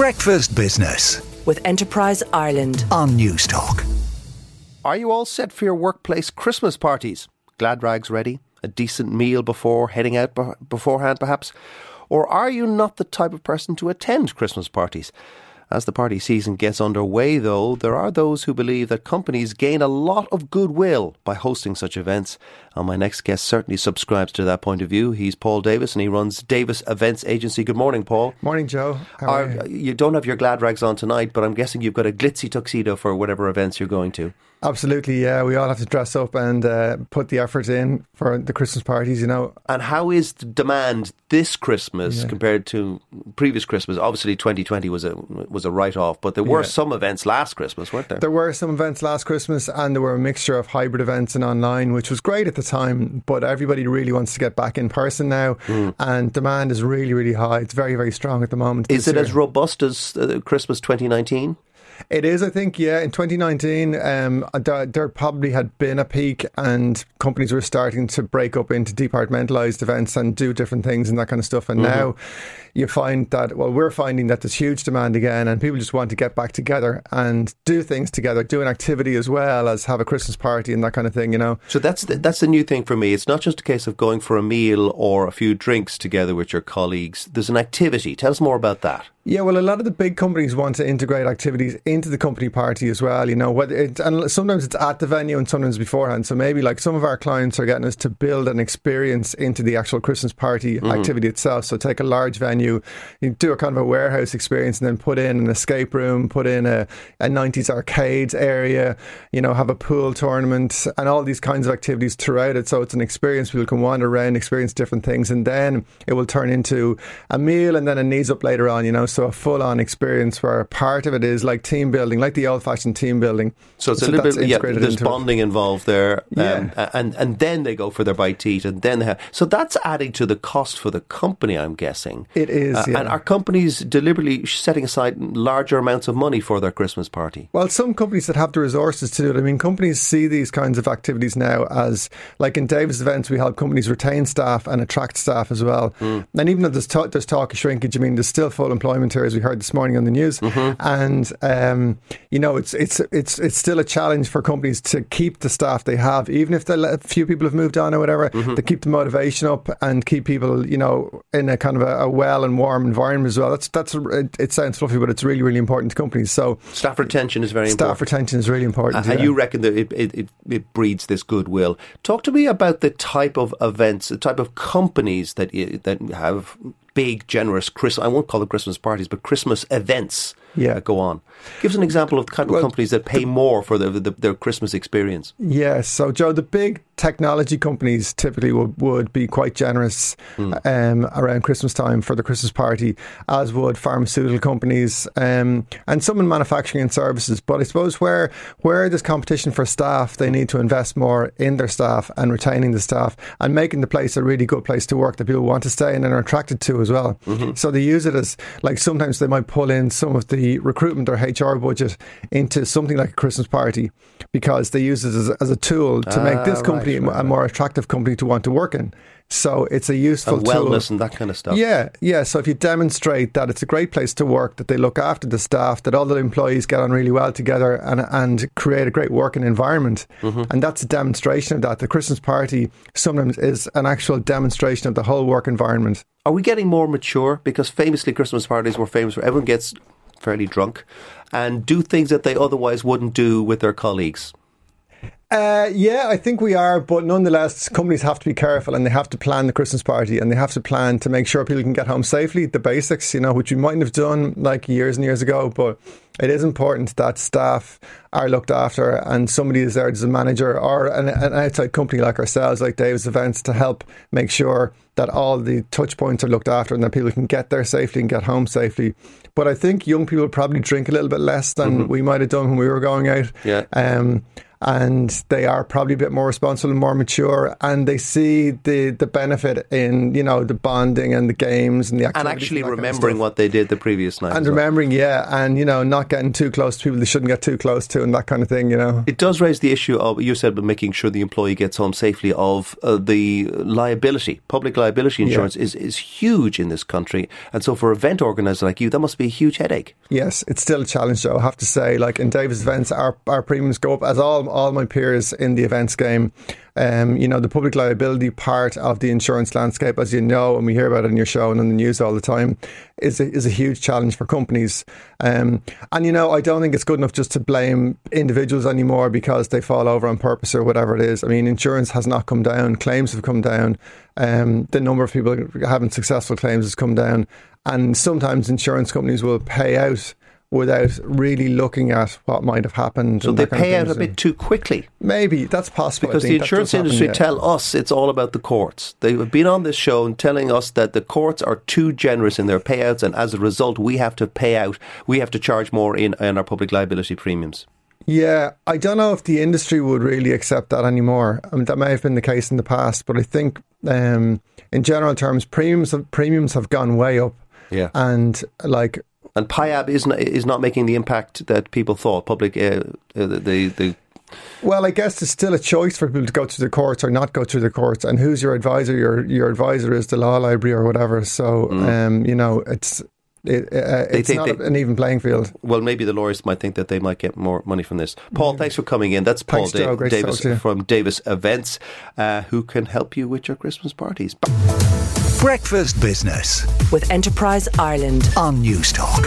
Breakfast Business with Enterprise Ireland. on Newstalk. Are you all set for your workplace Christmas parties? Glad rags ready? A decent meal before heading out beforehand, perhaps? Or are you not the type of person to attend Christmas parties? As the party season gets underway, though, there are those who believe that companies gain a lot of goodwill by hosting such events. And my next guest certainly subscribes to that point of view. He's Paul Davis and he runs Davis Events Agency. Good morning, Paul. Morning, Joe. How Are- are you? you don't have your glad rags on tonight, but I'm guessing you've got a glitzy tuxedo for whatever events you're going to. Absolutely, yeah. We all have to dress up and uh, put the effort in for the Christmas parties, you know. And how is the demand this Christmas Yeah. compared to previous Christmas? Obviously, 2020 was a was a write off, but there were Yeah. some events last Christmas, weren't there? There were some events last Christmas and there were a mixture of hybrid events and online, which was great at the time, but everybody really wants to get back in person now and demand is really, really high. It's very, very strong at the moment. Is it year. as robust as uh, Christmas 2019? It is, I think, yeah. In 2019, um, there, there probably had been a peak, and companies were starting to break up into departmentalized events and do different things and that kind of stuff. And now you find that, well, we're finding that there's huge demand again, and people just want to get back together and do things together, do an activity as well as have a Christmas party and that kind of thing, you know. So that's the, that's the new thing for me. It's not just a case of going for a meal or a few drinks together with your colleagues. There's an activity. Tell us more about that. Yeah, well, a lot of the big companies want to integrate activities into the company party as well. You know, whether it, and sometimes it's at the venue and sometimes beforehand. So maybe like some of our clients are getting us to build an experience into the actual Christmas party mm-hmm. activity itself. So take a large venue, you do a kind of a warehouse experience, and then put in an escape room, put in a, a 90s arcades area. You know, have a pool tournament and all these kinds of activities throughout it. So it's an experience people can wander around, experience different things, and then it will turn into a meal and then a knees up later on. You know, so a full on experience where part of it is like team building, like the old fashioned team building. So it's a little bit, yeah, integrated there's into it. bonding involved there. Yeah. Um, and, and then they go for their bite to eat and then they have, so that's adding to the cost for the company, I'm guessing. It is, Uh, yeah. And are companies deliberately setting aside larger amounts of money for their Christmas party? Well, some companies that have the resources to do it. I mean, companies see these kinds of activities now as, like in Davis events, we help companies retain staff and attract staff as well. And even though there's, ta- there's talk of shrinkage, I mean, there's still full employment here, as we heard this morning on the news. And um, you know, it's it's it's it's still a challenge for companies to keep the staff they have, even if a few people have moved on or whatever. To keep the motivation up and keep people, you know, in a kind of a, a well and warm environment as well. That's that's it, it sounds fluffy, but it's really really important to companies. So. Staff retention is very Staff important. retention is really important. And yeah. you reckon that it, it, it, breeds this goodwill. Talk to me about the type of events, the type of companies that you, that have big, generous Christmas. I won't call them Christmas parties, but Christmas events Yeah. that go on. Give us an example of the kind of Well, companies that pay more for the, the, their Christmas experience. Yes. So, Joe, the big technology companies typically would, would be quite generous um, around Christmas time for the Christmas party, as would pharmaceutical companies um, and some in manufacturing and services. But I suppose where where there's competition for staff, they need to invest more in their staff and retaining the staff and making the place a really good place to work that people want to stay in and are attracted to as well. So they use it as like sometimes they might pull in some of the recruitment or HR budget into something like a Christmas party because they use it as, as a tool to make this Ah, company right, right, a more attractive company to want to work in. So it's a useful And tool. wellness and that kind of stuff. Yeah, yeah. So if you demonstrate that it's a great place to work, that they look after the staff, that all the employees get on really well together and and create a great working environment, Mm-hmm. and that's a demonstration of that. The Christmas party sometimes is an actual demonstration of the whole work environment. Are we getting more mature? Because famously, Christmas parties were famous for everyone gets fairly drunk and do things that they otherwise wouldn't do with their colleagues. Uh, yeah, I think we are, but nonetheless, companies have to be careful and they have to plan the Christmas party and they have to plan to make sure people can get home safely. The basics, you know, which we mightn't have done like years and years ago, but it is important that staff are looked after and somebody is there as a manager or an, an outside company like ourselves, like Davis Events, to help make sure that all the touch points are looked after and that people can get there safely and get home safely. But I think young people probably drink a little bit less than we might have done when we were going out. Yeah. Um, and they are probably a bit more responsible and more mature, and they see the the benefit in you know the bonding and the games and the And actually that kind of remembering what they did the previous night. and as well. remembering, yeah, and you know not getting too close to people they shouldn't get too close to, and that kind of thing, you know. It does raise the issue of you said, but making sure the employee gets home safely. Of uh, the liability, public liability insurance is is huge in this country, and so for event organisers like you, that must be a huge headache. Yes, it's still a challenge, though. I have to say, like in Davis events, our, our premiums go up as all all my peers in the events game. Um, you know, the public liability part of the insurance landscape, as you know, and we hear about it in your show and in the news all the time, is a, is a huge challenge for companies. Um, and you know, I don't think it's good enough just to blame individuals anymore because they fall over on purpose or whatever it is. I mean, insurance has not come down; claims have come down. Um, the number of people having successful claims has come down, and sometimes insurance companies will pay out without really looking at what might have happened. So they that kind of pay out a bit too quickly Maybe that's possible because the insurance does happen, industry yeah. tell us it's all about the courts. They have been on this show and telling us that the courts are too generous in their payouts, and as a result, we have to pay out. We have to charge more in, in our public liability premiums. Yeah, I don't know if the industry would really accept that anymore. I mean, that may have been the case in the past, but I think, um, in general terms, premiums have, premiums have gone way up. Yeah. and like And PIAB is not, is not making the impact that people thought. Public, uh, uh, the, the Well, I guess there's still a choice for people to go through the courts or not go through the courts. And who's your advisor? Your your advisor is the law library or whatever. So, um, you know, it's it, uh, it's think not they- an even playing field. well, maybe the lawyers might think that they might get more money from this. Paul, thanks for coming in. That's Paul Thanks, Joe. Davis to from Davis Events, uh, who can help you with your Christmas parties. Breakfast Business with Enterprise Ireland. on News Talk.